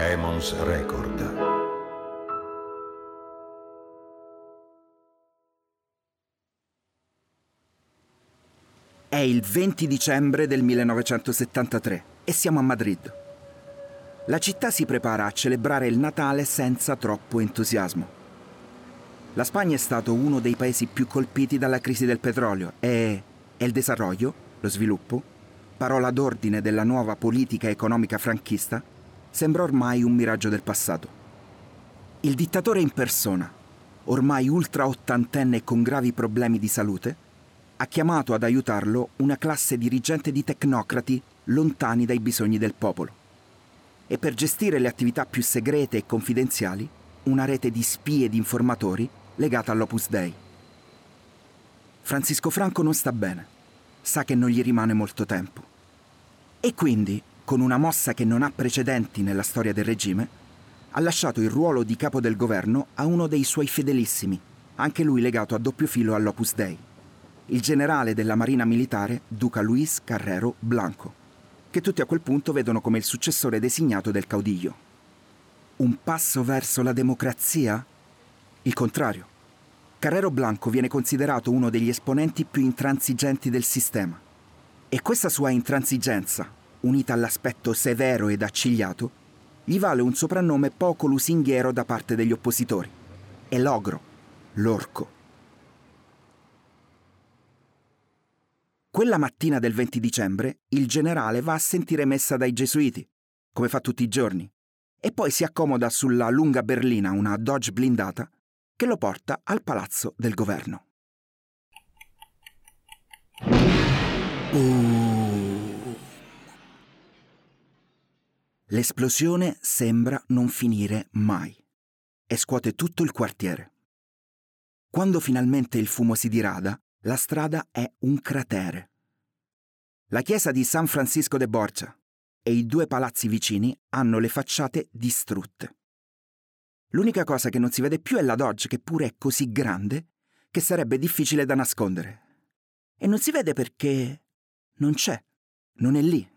Emons Record. È il 20 dicembre del 1973 e siamo a Madrid. La città si prepara a celebrare il Natale senza troppo entusiasmo. La Spagna è stato uno dei paesi più colpiti dalla crisi del petrolio e il desarrollo, lo sviluppo, parola d'ordine della nuova politica economica franchista, sembra ormai un miraggio del passato. Il dittatore in persona, ormai ultra ottantenne e con gravi problemi di salute, ha chiamato ad aiutarlo una classe dirigente di tecnocrati lontani dai bisogni del popolo. E per gestire le attività più segrete e confidenziali, una rete di spie e di informatori legata all'Opus Dei. Francisco Franco non sta bene, sa che non gli rimane molto tempo. E quindi, con una mossa che non ha precedenti nella storia del regime, ha lasciato il ruolo di capo del governo a uno dei suoi fedelissimi, anche lui legato a doppio filo all'Opus Dei, il generale della Marina Militare Duca Luis Carrero Blanco, che tutti a quel punto vedono come il successore designato del caudiglio. Un passo verso la democrazia? Il contrario. Carrero Blanco viene considerato uno degli esponenti più intransigenti del sistema. E questa sua intransigenza, unita all'aspetto severo ed accigliato, gli vale un soprannome poco lusinghiero da parte degli oppositori. È l'ogro, l'orco. Quella mattina del 20 dicembre il generale va a sentire messa dai gesuiti, come fa tutti i giorni, e poi si accomoda sulla lunga berlina, una Dodge blindata, che lo porta al palazzo del governo. Uh. L'esplosione sembra non finire mai e scuote tutto il quartiere. Quando finalmente il fumo si dirada, la strada è un cratere. La chiesa di San Francisco de Borgia e i due palazzi vicini hanno le facciate distrutte. L'unica cosa che non si vede più è la Dodge, che pure è così grande che sarebbe difficile da nascondere. E non si vede perché non c'è, non è lì.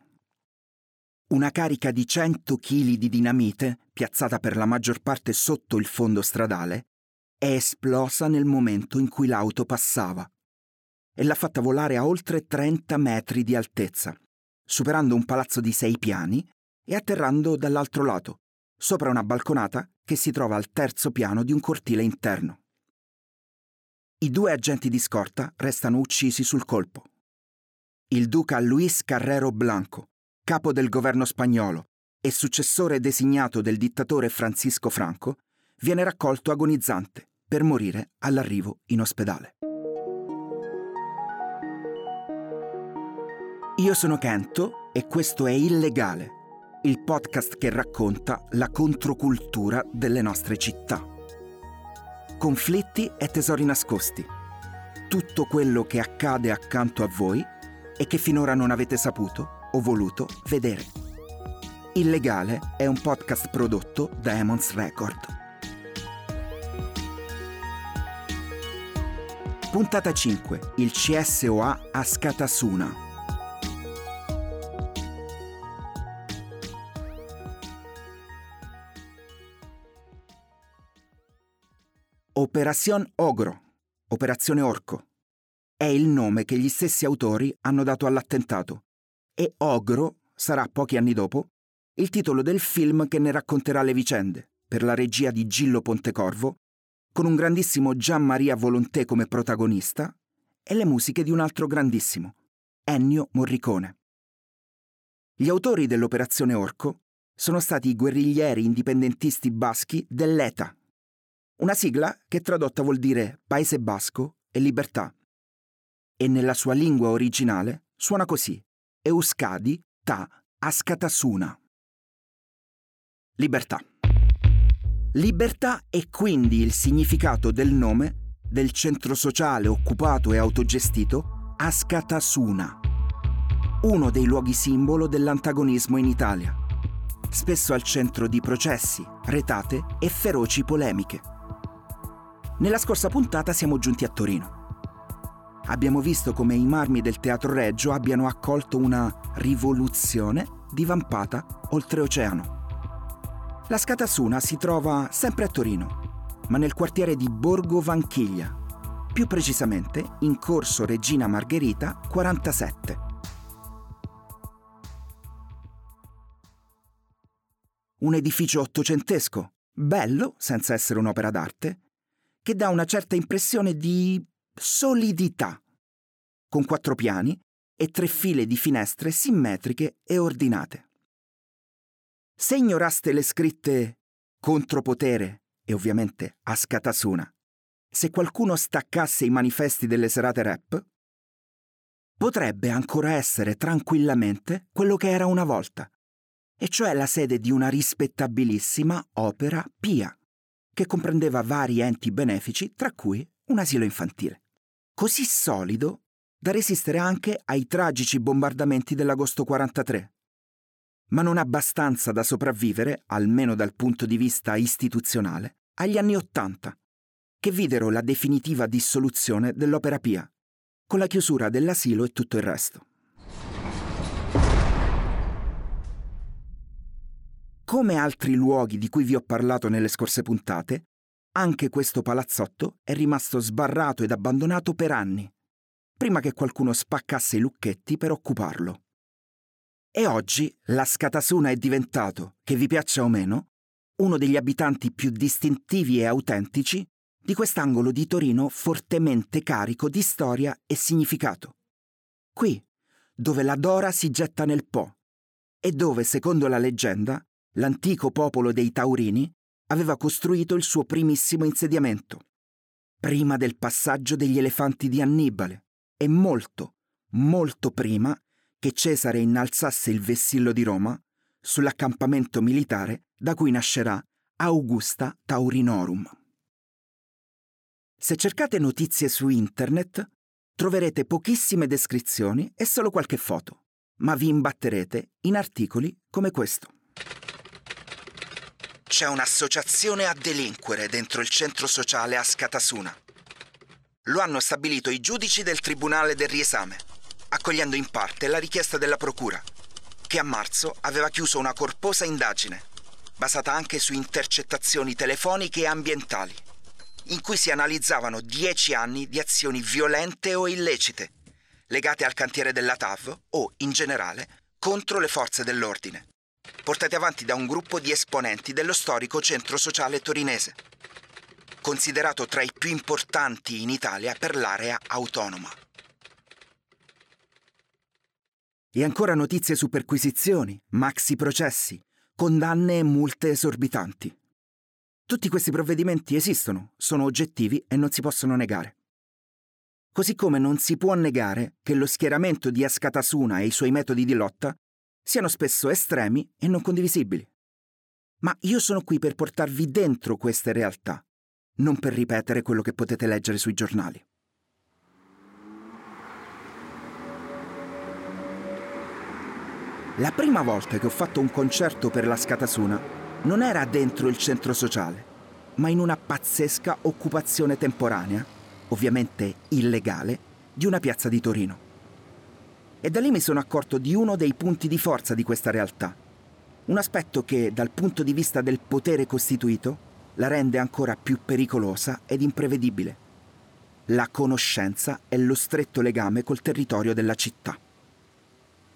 Una carica di 100 kg di dinamite, piazzata per la maggior parte sotto il fondo stradale, è esplosa nel momento in cui l'auto passava e l'ha fatta volare a oltre 30 metri di altezza, superando un palazzo di sei piani e atterrando dall'altro lato, sopra una balconata che si trova al terzo piano di un cortile interno. I due agenti di scorta restano uccisi sul colpo. Il duca Luis Carrero Blanco, capo del governo spagnolo e successore designato del dittatore Francisco Franco, viene raccolto agonizzante per morire all'arrivo in ospedale. Io sono Kento e questo è Illegale, il podcast che racconta la controcultura delle nostre città. Conflitti e tesori nascosti. Tutto quello che accade accanto a voi e che finora non avete saputo o voluto vedere. Illegale è un podcast prodotto da Emons Record. Puntata 5. Il CSOA a Scatasuna. Operazione Ogro, Operazione Orco, è il nome che gli stessi autori hanno dato all'attentato e Ogro sarà pochi anni dopo il titolo del film che ne racconterà le vicende, per la regia di Gillo Pontecorvo, con un grandissimo Gian Maria Volonté come protagonista e le musiche di un altro grandissimo, Ennio Morricone. Gli autori dell'Operazione Orco sono stati i guerriglieri indipendentisti baschi dell'ETA, una sigla che tradotta vuol dire Paese Basco e Libertà. E nella sua lingua originale suona così: Euskadi ta Askatasuna. Libertà. Libertà è quindi il significato del nome del centro sociale occupato e autogestito Askatasuna, uno dei luoghi simbolo dell'antagonismo in Italia, spesso al centro di processi, retate e feroci polemiche. Nella scorsa puntata siamo giunti a Torino. Abbiamo visto come i marmi del Teatro Reggio abbiano accolto una rivoluzione divampata oltreoceano. La Scatasuna si trova sempre a Torino, ma nel quartiere di Borgo Vanchiglia, più precisamente in corso Regina Margherita 47. Un edificio ottocentesco, bello senza essere un'opera d'arte, che dà una certa impressione di solidità, con quattro piani e tre file di finestre simmetriche e ordinate. Se ignoraste le scritte contropotere e ovviamente Ascatasuna, se qualcuno staccasse i manifesti delle serate rap, potrebbe ancora essere tranquillamente quello che era una volta, e cioè la sede di una rispettabilissima opera pia, che comprendeva vari enti benefici, tra cui un asilo infantile. Così solido da resistere anche ai tragici bombardamenti dell'agosto 43, ma non abbastanza da sopravvivere, almeno dal punto di vista istituzionale, agli anni Ottanta, che videro la definitiva dissoluzione dell'Opera Pia, con la chiusura dell'asilo e tutto il resto. Come altri luoghi di cui vi ho parlato nelle scorse puntate, anche questo palazzotto è rimasto sbarrato ed abbandonato per anni, prima che qualcuno spaccasse i lucchetti per occuparlo. E oggi la Scatasuna è diventato, che vi piaccia o meno, uno degli abitanti più distintivi e autentici di quest'angolo di Torino fortemente carico di storia e significato. Qui, dove la Dora si getta nel Po e dove, secondo la leggenda, l'antico popolo dei Taurini aveva costruito il suo primissimo insediamento, prima del passaggio degli elefanti di Annibale e molto, molto prima che Cesare innalzasse il vessillo di Roma sull'accampamento militare da cui nascerà Augusta Taurinorum. Se cercate notizie su internet, troverete pochissime descrizioni e solo qualche foto, ma vi imbatterete in articoli come questo. C'è un'associazione a delinquere dentro il centro sociale a Scatasuna. Lo hanno stabilito i giudici del Tribunale del Riesame, accogliendo in parte la richiesta della Procura, che a marzo aveva chiuso una corposa indagine, basata anche su intercettazioni telefoniche e ambientali in cui si analizzavano dieci anni di azioni violente o illecite, legate al cantiere della TAV o, in generale, contro le forze dell'ordine, portate avanti da un gruppo di esponenti dello storico centro sociale torinese, considerato tra i più importanti in Italia per l'area autonoma. E ancora notizie su perquisizioni, maxi processi, condanne e multe esorbitanti. Tutti questi provvedimenti esistono, sono oggettivi e non si possono negare. Così come non si può negare che lo schieramento di Ascatasuna e i suoi metodi di lotta siano spesso estremi e non condivisibili. Ma io sono qui per portarvi dentro queste realtà, non per ripetere quello che potete leggere sui giornali. La prima volta che ho fatto un concerto per la Scatasuna non era dentro il centro sociale, ma in una pazzesca occupazione temporanea, ovviamente illegale, di una piazza di Torino. E da lì mi sono accorto di uno dei punti di forza di questa realtà, un aspetto che, dal punto di vista del potere costituito, la rende ancora più pericolosa ed imprevedibile. La conoscenza e lo stretto legame col territorio della città.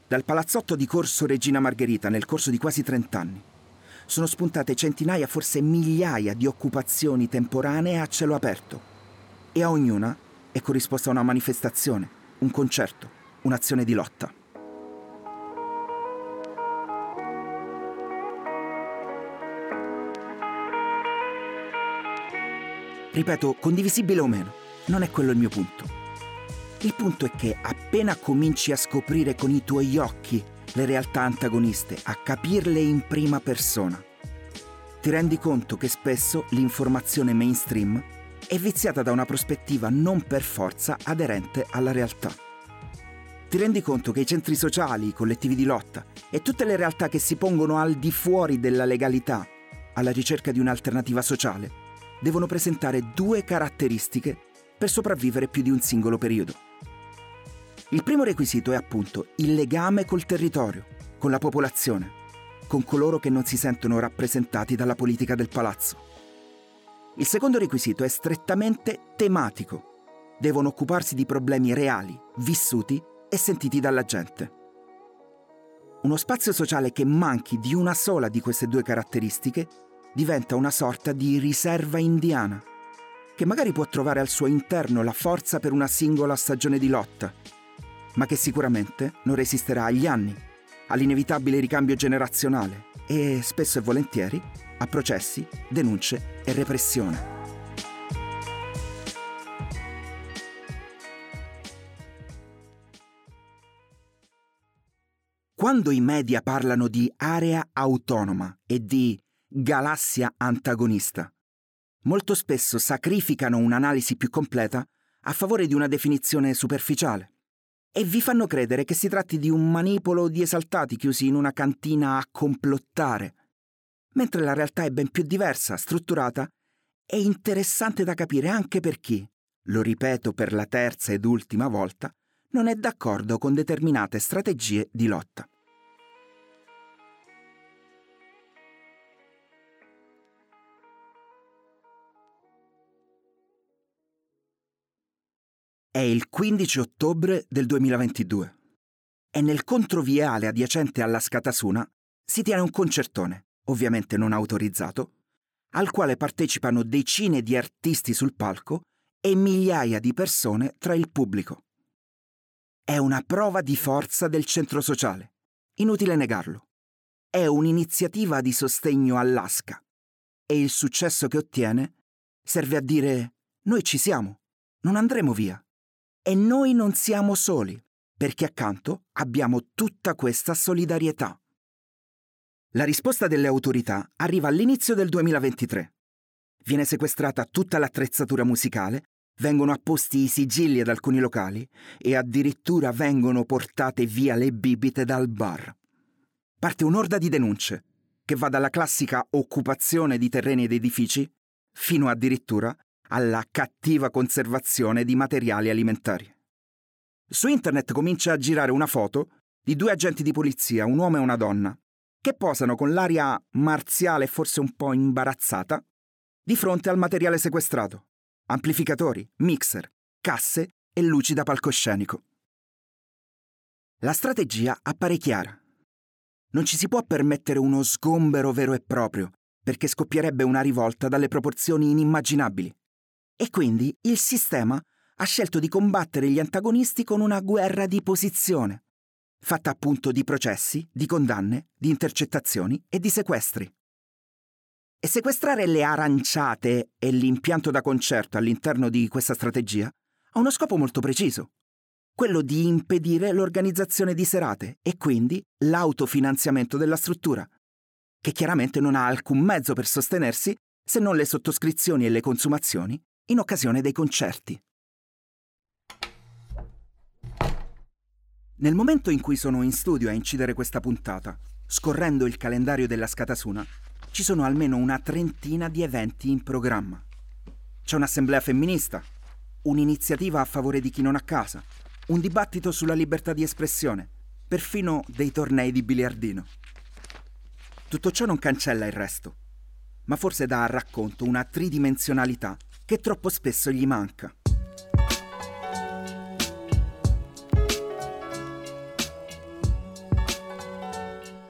Dal palazzotto di Corso Regina Margherita nel corso di quasi 30 anni sono spuntate centinaia, forse migliaia di occupazioni temporanee a cielo aperto e a ognuna è corrisposta una manifestazione, un concerto, un'azione di lotta. Ripeto, condivisibile o meno, non è quello il mio punto. Il punto è che appena cominci a scoprire con i tuoi occhi le realtà antagoniste, a capirle in prima persona. Ti rendi conto che spesso l'informazione mainstream è viziata da una prospettiva non per forza aderente alla realtà. Ti rendi conto che i centri sociali, i collettivi di lotta e tutte le realtà che si pongono al di fuori della legalità alla ricerca di un'alternativa sociale devono presentare due caratteristiche per sopravvivere più di un singolo periodo. Il primo requisito è appunto il legame col territorio, con la popolazione. con coloro che non si sentono rappresentati dalla politica del palazzo. Il secondo requisito è strettamente tematico. Devono occuparsi di problemi reali, vissuti e sentiti dalla gente. Uno spazio sociale che manchi di una sola di queste due caratteristiche diventa una sorta di riserva indiana, che magari può trovare al suo interno la forza per una singola stagione di lotta, ma che sicuramente non resisterà agli anni, all'inevitabile ricambio generazionale e spesso e volentieri a processi, denunce e repressione. Quando i media parlano di area autonoma e di galassia antagonista, molto spesso sacrificano un'analisi più completa a favore di una definizione superficiale e vi fanno credere che si tratti di un manipolo di esaltati chiusi in una cantina a complottare, mentre la realtà è ben più diversa, strutturata e interessante da capire anche per chi, lo ripeto per la terza ed ultima volta, non è d'accordo con determinate strategie di lotta. È il 15 ottobre del 2022 e nel controviale adiacente alla Scatasuna si tiene un concertone, ovviamente non autorizzato, al quale partecipano decine di artisti sul palco e migliaia di persone tra il pubblico. È una prova di forza del centro sociale, inutile negarlo. È un'iniziativa di sostegno all'Asca e il successo che ottiene serve a dire noi ci siamo, non andremo via. E noi non siamo soli, perché accanto abbiamo tutta questa solidarietà. La risposta delle autorità arriva all'inizio del 2023. Viene sequestrata tutta l'attrezzatura musicale, vengono apposti i sigilli ad alcuni locali e addirittura vengono portate via le bibite dal bar. Parte un'orda di denunce, che va dalla classica occupazione di terreni ed edifici fino addirittura alla cattiva conservazione di materiali alimentari. Su internet comincia a girare una foto di due agenti di polizia, un uomo e una donna, che posano con l'aria marziale e forse un po' imbarazzata di fronte al materiale sequestrato, amplificatori, mixer, casse e luci da palcoscenico. La strategia appare chiara. Non ci si può permettere uno sgombero vero e proprio, perché scoppierebbe una rivolta dalle proporzioni inimmaginabili. E quindi il sistema ha scelto di combattere gli antagonisti con una guerra di posizione, fatta appunto di processi, di condanne, di intercettazioni e di sequestri. E sequestrare le aranciate e l'impianto da concerto all'interno di questa strategia ha uno scopo molto preciso, quello di impedire l'organizzazione di serate e quindi l'autofinanziamento della struttura, che chiaramente non ha alcun mezzo per sostenersi se non le sottoscrizioni e le consumazioni in occasione dei concerti. Nel momento in cui sono in studio a incidere questa puntata, scorrendo il calendario della Scatasuna, ci sono almeno una trentina di eventi in programma. C'è un'assemblea femminista, un'iniziativa a favore di chi non ha casa, un dibattito sulla libertà di espressione, perfino dei tornei di biliardino. Tutto ciò non cancella il resto, ma forse dà al racconto una tridimensionalità che troppo spesso gli manca.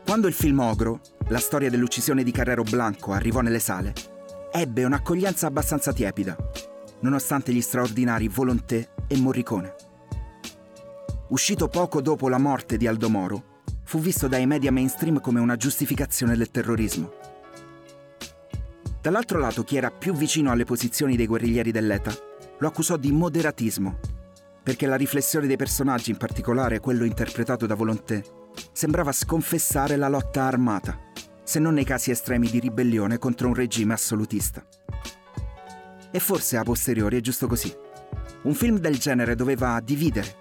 Quando il film Ogro, la storia dell'uccisione di Carrero Blanco, arrivò nelle sale, ebbe un'accoglienza abbastanza tiepida, nonostante gli straordinari Volonté e Morricone. Uscito poco dopo la morte di Aldo Moro, fu visto dai media mainstream come una giustificazione del terrorismo. Dall'altro lato, chi era più vicino alle posizioni dei guerriglieri dell'ETA lo accusò di moderatismo, perché la riflessione dei personaggi, in particolare quello interpretato da Volonté, sembrava sconfessare la lotta armata, se non nei casi estremi di ribellione contro un regime assolutista. E forse a posteriori è giusto così. Un film del genere doveva dividere,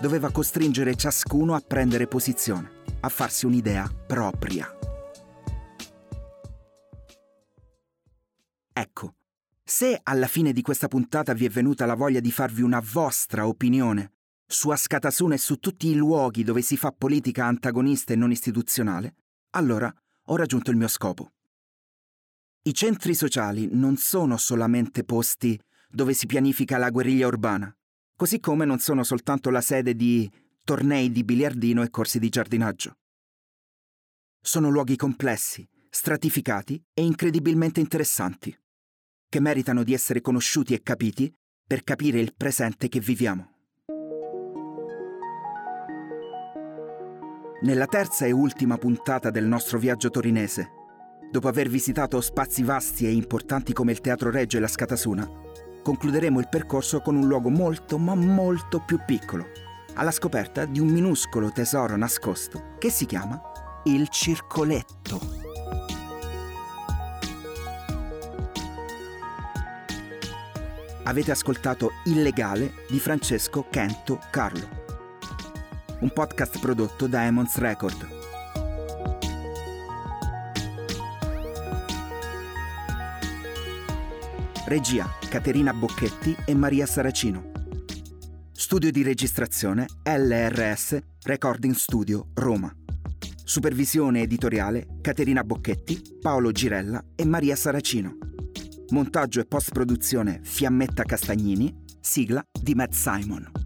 doveva costringere ciascuno a prendere posizione, a farsi un'idea propria. Ecco, se alla fine di questa puntata vi è venuta la voglia di farvi una vostra opinione su Ascatasuna e su tutti i luoghi dove si fa politica antagonista e non istituzionale, allora ho raggiunto il mio scopo. I centri sociali non sono solamente posti dove si pianifica la guerriglia urbana, così come non sono soltanto la sede di tornei di biliardino e corsi di giardinaggio. Sono luoghi complessi, stratificati e incredibilmente interessanti, che meritano di essere conosciuti e capiti per capire il presente che viviamo. Nella terza e ultima puntata del nostro viaggio torinese, dopo aver visitato spazi vasti e importanti come il Teatro Reggio e la Scatasuna, concluderemo il percorso con un luogo molto ma molto più piccolo, alla scoperta di un minuscolo tesoro nascosto che si chiama il Circoletto. Avete ascoltato Illegale di Francesco Kento Carlo un podcast prodotto da Emons Record. Regia Caterina Bocchetti e Maria Saracino. Studio di registrazione LRS Recording Studio Roma. Supervisione editoriale Caterina Bocchetti, Paolo Girella e Maria Saracino. Montaggio e post-produzione Fiammetta Castagnini, sigla di Matt Simon.